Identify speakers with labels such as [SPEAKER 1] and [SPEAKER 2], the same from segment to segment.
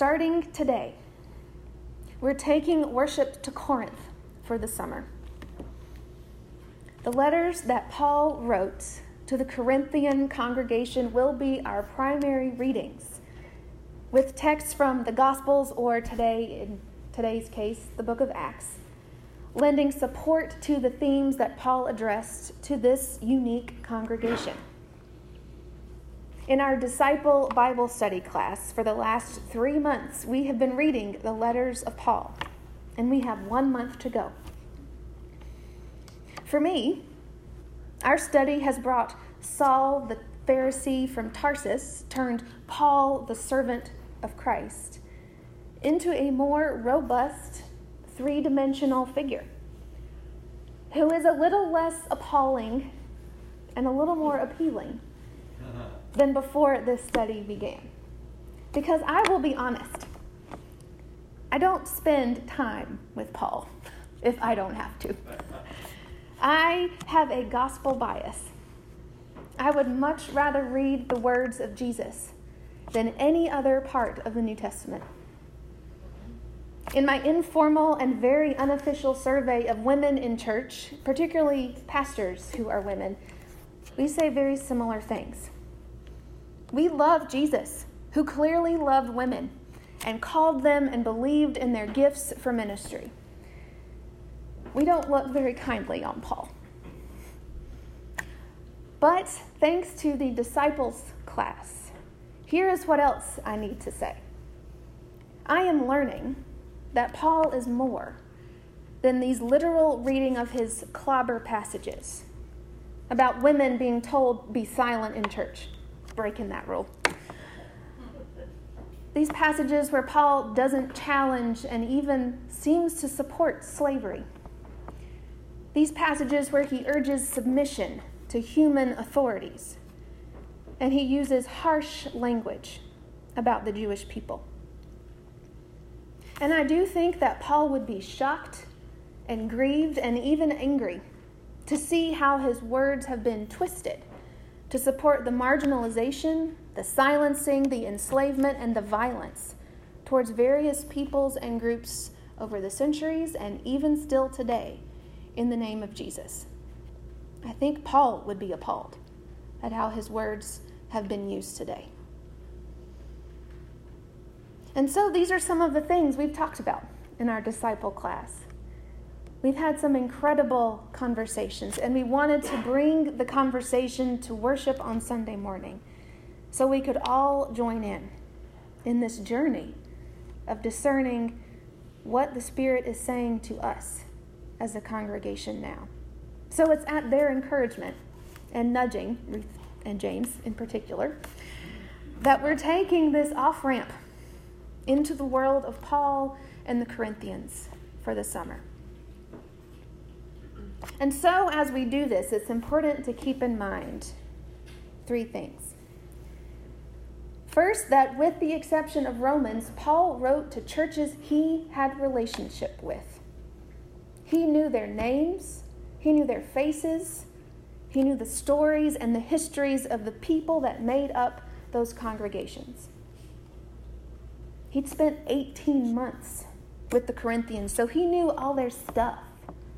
[SPEAKER 1] starting today, we're taking worship to Corinth for the summer. The letters that Paul wrote to the Corinthian congregation will be our primary readings, with texts from the Gospels or today, in today's case, the book of Acts, lending support to the themes that Paul addressed to this unique congregation. In our disciple Bible study class for the last three months, we have been reading the letters of Paul, and we have one month to go. For me, our study has brought Saul the Pharisee from Tarsus, turned Paul the servant of Christ, into a more robust, three dimensional figure who is a little less appalling and a little more appealing than before this study began. Because I will be honest, I don't spend time with Paul if I don't have to. I have a gospel bias. I would much rather read the words of Jesus than any other part of the New Testament. In my informal and very unofficial survey of women in church, particularly pastors who are women, we say very similar things. We love Jesus, who clearly loved women and called them and believed in their gifts for ministry. We don't look very kindly on Paul. But thanks to the disciples class, here is what else I need to say. I am learning that Paul is more than these literal reading of his clobber passages about women being told be silent in church breaking that rule. These passages where Paul doesn't challenge and even seems to support slavery. These passages where he urges submission to human authorities. And he uses harsh language about the Jewish people. And I do think that Paul would be shocked and grieved and even angry to see how his words have been twisted to support the marginalization, the silencing, the enslavement, and the violence towards various peoples and groups over the centuries and even still today in the name of Jesus. I think Paul would be appalled at how his words have been used today. And so these are some of the things we've talked about in our disciple class. We've had some incredible conversations, and we wanted to bring the conversation to worship on Sunday morning so we could all join in in this journey of discerning what the Spirit is saying to us as a congregation now. So it's at their encouragement and nudging, Ruth and James in particular, that we're taking this off ramp into the world of Paul and the Corinthians for the summer. And so, as we do this, it's important to keep in mind three things. First, that with the exception of Romans, Paul wrote to churches he had relationship with. He knew their names, he knew their faces, he knew the stories and the histories of the people that made up those congregations. He'd spent 18 months with the Corinthians, so he knew all their stuff.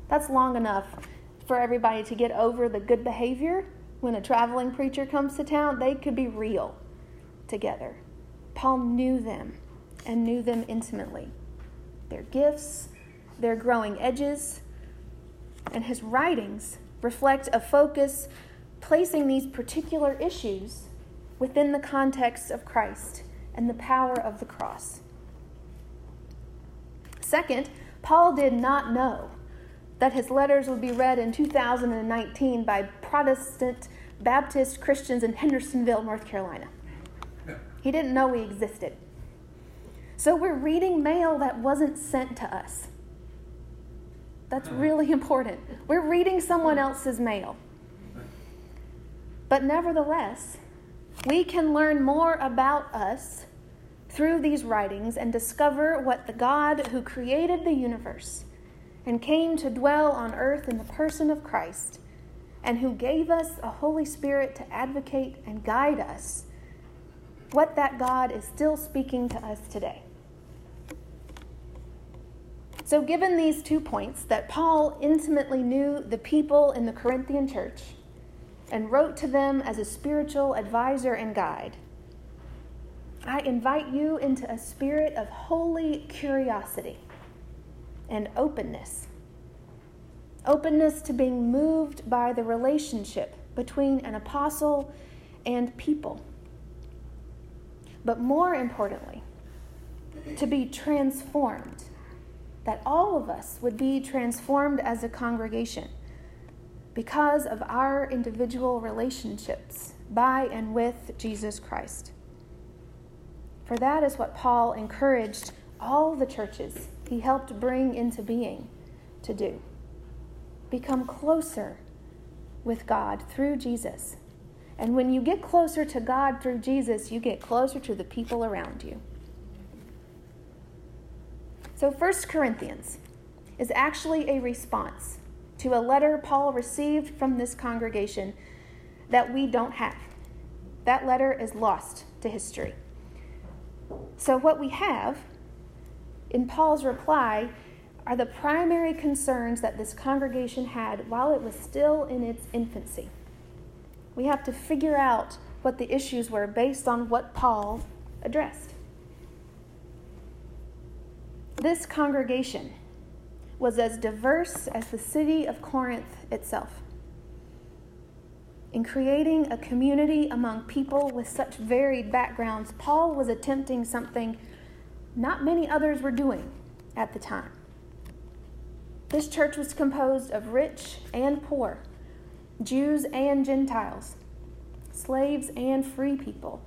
[SPEAKER 1] That's long enough for everybody to get over the good behavior when a traveling preacher comes to town. They could be real together. Paul knew them and knew them intimately their gifts, their growing edges, and his writings reflect a focus placing these particular issues within the context of Christ and the power of the cross. Second, Paul did not know that his letters would be read in 2019 by Protestant Baptist Christians in Hendersonville, North Carolina. He didn't know we existed. So we're reading mail that wasn't sent to us. That's uh-huh. really important. We're reading someone else's mail. But nevertheless, we can learn more about us through these writings and discover what the God who created the universe and came to dwell on earth in the person of Christ, and who gave us a Holy Spirit to advocate and guide us, what that God is still speaking to us today. So, given these two points, that Paul intimately knew the people in the Corinthian church and wrote to them as a spiritual advisor and guide, I invite you into a spirit of holy curiosity and openness. Openness to being moved by the relationship between an apostle and people. But more importantly, to be transformed, that all of us would be transformed as a congregation because of our individual relationships by and with Jesus Christ. For that is what Paul encouraged all the churches he helped bring into being to do. Become closer with God through Jesus. And when you get closer to God through Jesus, you get closer to the people around you. So, 1 Corinthians is actually a response to a letter Paul received from this congregation that we don't have. That letter is lost to history. So, what we have in Paul's reply are the primary concerns that this congregation had while it was still in its infancy. We have to figure out what the issues were based on what Paul addressed. This congregation was as diverse as the city of Corinth itself. In creating a community among people with such varied backgrounds, Paul was attempting something not many others were doing at the time. This church was composed of rich and poor, Jews and Gentiles, slaves and free people,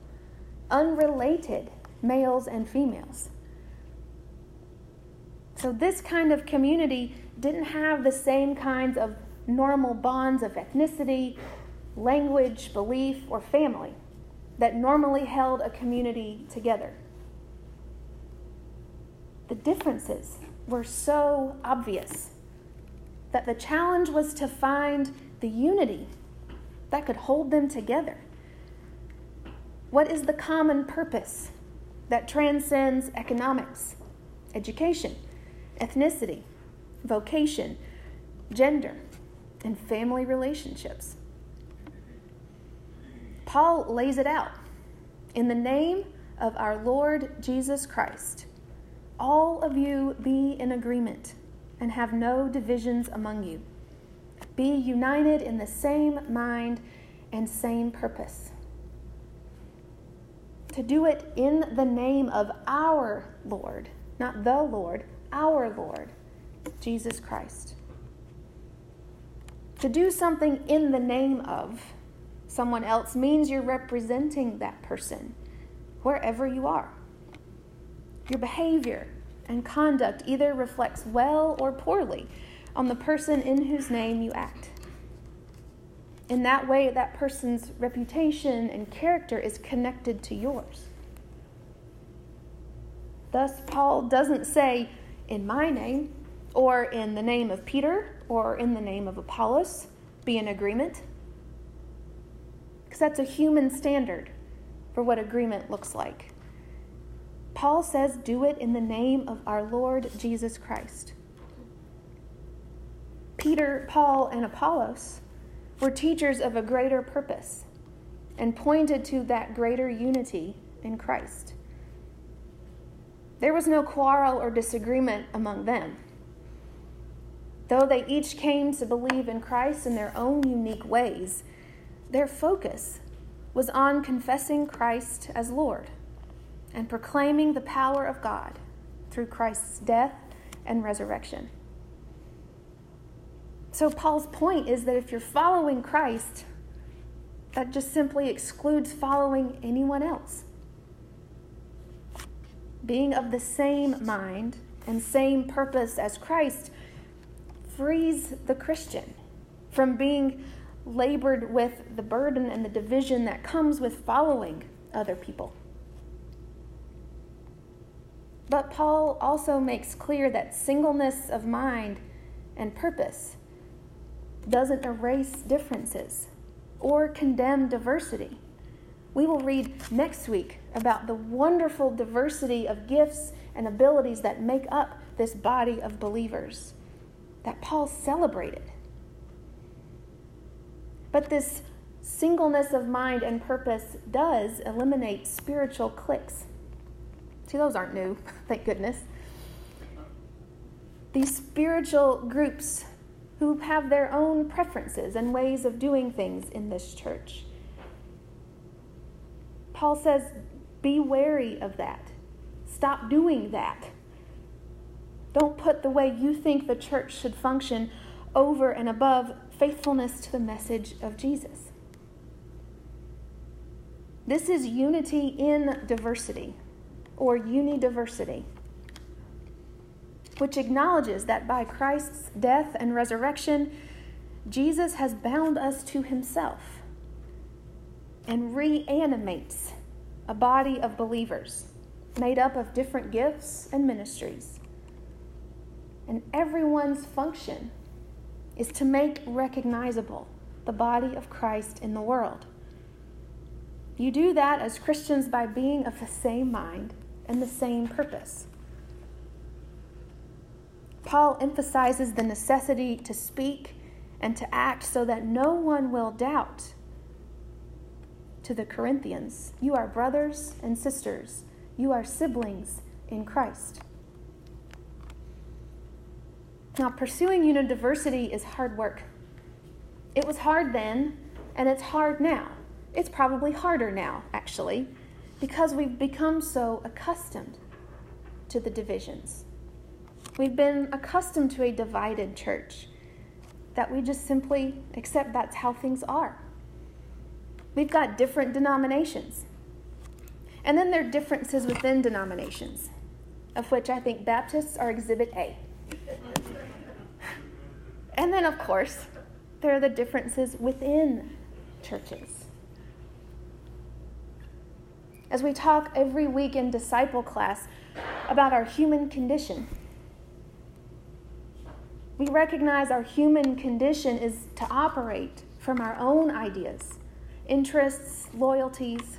[SPEAKER 1] unrelated males and females. So, this kind of community didn't have the same kinds of normal bonds of ethnicity, language, belief, or family that normally held a community together. The differences were so obvious that the challenge was to find the unity that could hold them together. What is the common purpose that transcends economics, education, ethnicity, vocation, gender, and family relationships? Paul lays it out. In the name of our Lord Jesus Christ, all of you be in agreement and have no divisions among you. Be united in the same mind and same purpose. To do it in the name of our Lord, not the Lord, our Lord, Jesus Christ. To do something in the name of someone else means you're representing that person wherever you are. Your behavior and conduct either reflects well or poorly on the person in whose name you act. In that way, that person's reputation and character is connected to yours. Thus, Paul doesn't say, in my name, or in the name of Peter, or in the name of Apollos, be in agreement. Because that's a human standard for what agreement looks like. Paul says, do it in the name of our Lord Jesus Christ. Peter, Paul, and Apollos were teachers of a greater purpose and pointed to that greater unity in Christ. There was no quarrel or disagreement among them. Though they each came to believe in Christ in their own unique ways, their focus was on confessing Christ as Lord and proclaiming the power of God through Christ's death and resurrection. So, Paul's point is that if you're following Christ, that just simply excludes following anyone else. Being of the same mind and same purpose as Christ frees the Christian from being labored with the burden and the division that comes with following other people. But Paul also makes clear that singleness of mind and purpose doesn't erase differences or condemn diversity. We will read next week about the wonderful diversity of gifts and abilities that make up this body of believers that Paul celebrated. But this singleness of mind and purpose does eliminate spiritual cliques. See, those aren't new, thank goodness. These spiritual groups who have their own preferences and ways of doing things in this church. Paul says, be wary of that. Stop doing that. Don't put the way you think the church should function over and above faithfulness to the message of Jesus. This is unity in diversity, or unidiversity, which acknowledges that by Christ's death and resurrection, Jesus has bound us to himself and reanimates a body of believers made up of different gifts and ministries. And everyone's function is to make recognizable the body of Christ in the world. You do that as Christians by being of the same mind and the same purpose. Paul emphasizes the necessity to speak and to act so that no one will doubt. To the Corinthians, you are brothers and sisters, you are siblings in Christ. Now, pursuing unidiversity is hard work. It was hard then, and it's hard now. It's probably harder now, actually, because we've become so accustomed to the divisions. We've been accustomed to a divided church that we just simply accept that's how things are. We've got different denominations. And then there are differences within denominations, of which I think Baptists are exhibit A. and then, of course, there are the differences within churches as we talk every week in disciple class about our human condition. We recognize our human condition is to operate from our own ideas, interests, loyalties,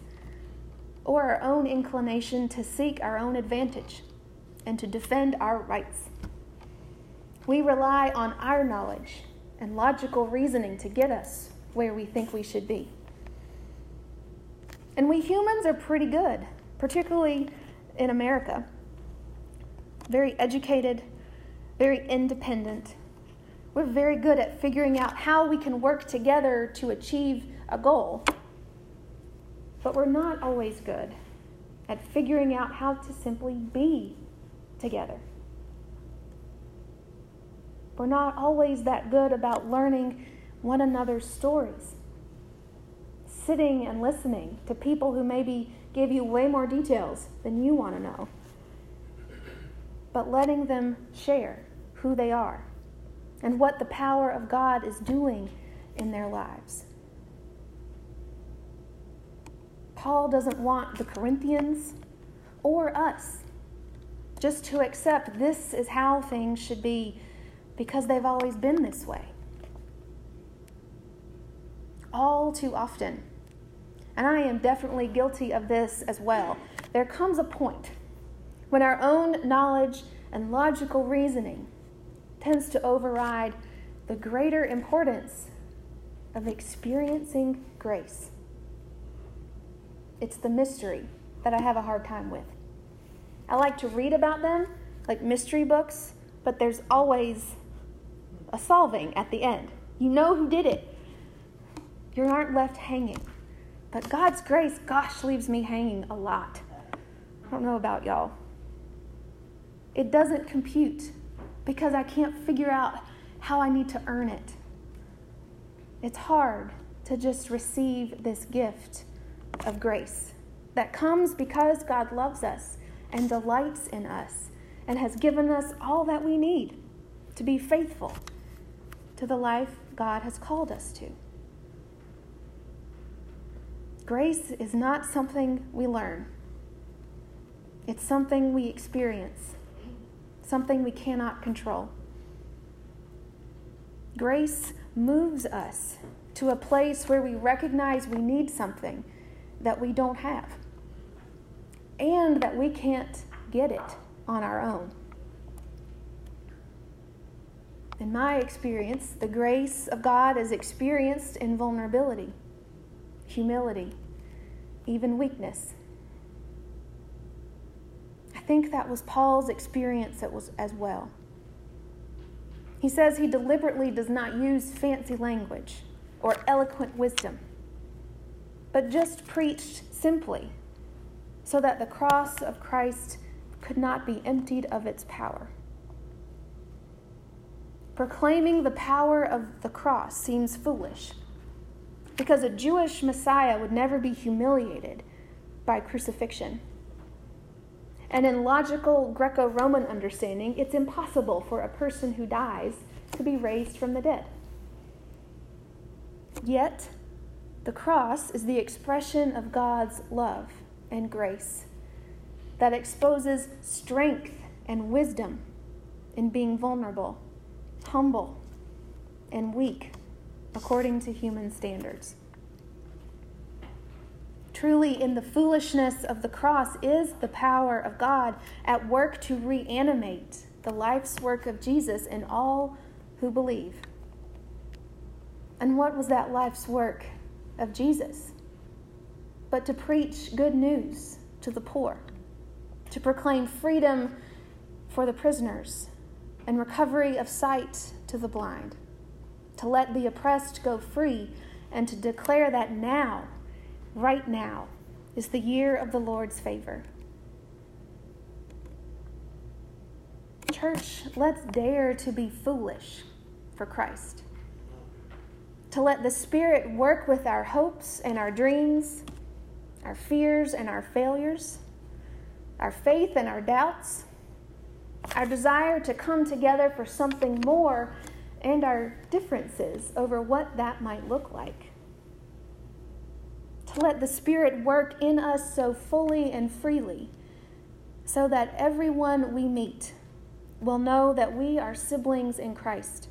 [SPEAKER 1] or our own inclination to seek our own advantage and to defend our rights. We rely on our knowledge and logical reasoning to get us where we think we should be. And we humans are pretty good, particularly in America. Very educated, very independent. We're very good at figuring out how we can work together to achieve a goal. But we're not always good at figuring out how to simply be together. We're not always that good about learning one another's stories sitting and listening to people who maybe give you way more details than you want to know, but letting them share who they are and what the power of God is doing in their lives. Paul doesn't want the Corinthians or us just to accept this is how things should be because they've always been this way. All too often, and I am definitely guilty of this as well. There comes a point when our own knowledge and logical reasoning tends to override the greater importance of experiencing grace. It's the mystery that I have a hard time with. I like to read about them, like mystery books, but there's always a solving at the end. You know who did it. You aren't left hanging. But God's grace, gosh, leaves me hanging a lot. I don't know about y'all. It doesn't compute because I can't figure out how I need to earn it. It's hard to just receive this gift of grace that comes because God loves us and delights in us and has given us all that we need to be faithful to the life God has called us to. Grace is not something we learn, it's something we experience, something we cannot control. Grace moves us to a place where we recognize we need something that we don't have and that we can't get it on our own. In my experience, the grace of God is experienced in vulnerability, humility, even weakness. I think that was Paul's experience as well. He says he deliberately does not use fancy language or eloquent wisdom, but just preached simply so that the cross of Christ could not be emptied of its power. Proclaiming the power of the cross seems foolish because a Jewish Messiah would never be humiliated by crucifixion. And in logical Greco Roman understanding, it's impossible for a person who dies to be raised from the dead. Yet, the cross is the expression of God's love and grace that exposes strength and wisdom in being vulnerable, humble, and weak according to human standards. Truly, in the foolishness of the cross is the power of God at work to reanimate the life's work of Jesus in all who believe. And what was that life's work of Jesus? But to preach good news to the poor, to proclaim freedom for the prisoners, and recovery of sight to the blind, to let the oppressed go free, and to declare that now right now is the year of the Lord's favor. Church, let's dare to be foolish for Christ. To let the Spirit work with our hopes and our dreams, our fears and our failures, our faith and our doubts, our desire to come together for something more, and our differences over what that might look like To let the Spirit work in us so fully and freely, so that everyone we meet will know that we are siblings in Christ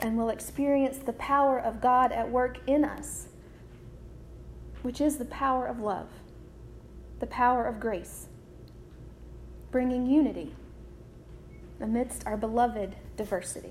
[SPEAKER 1] and will experience the power of God at work in us, which is the power of love, the power of grace, bringing unity amidst our beloved diversity.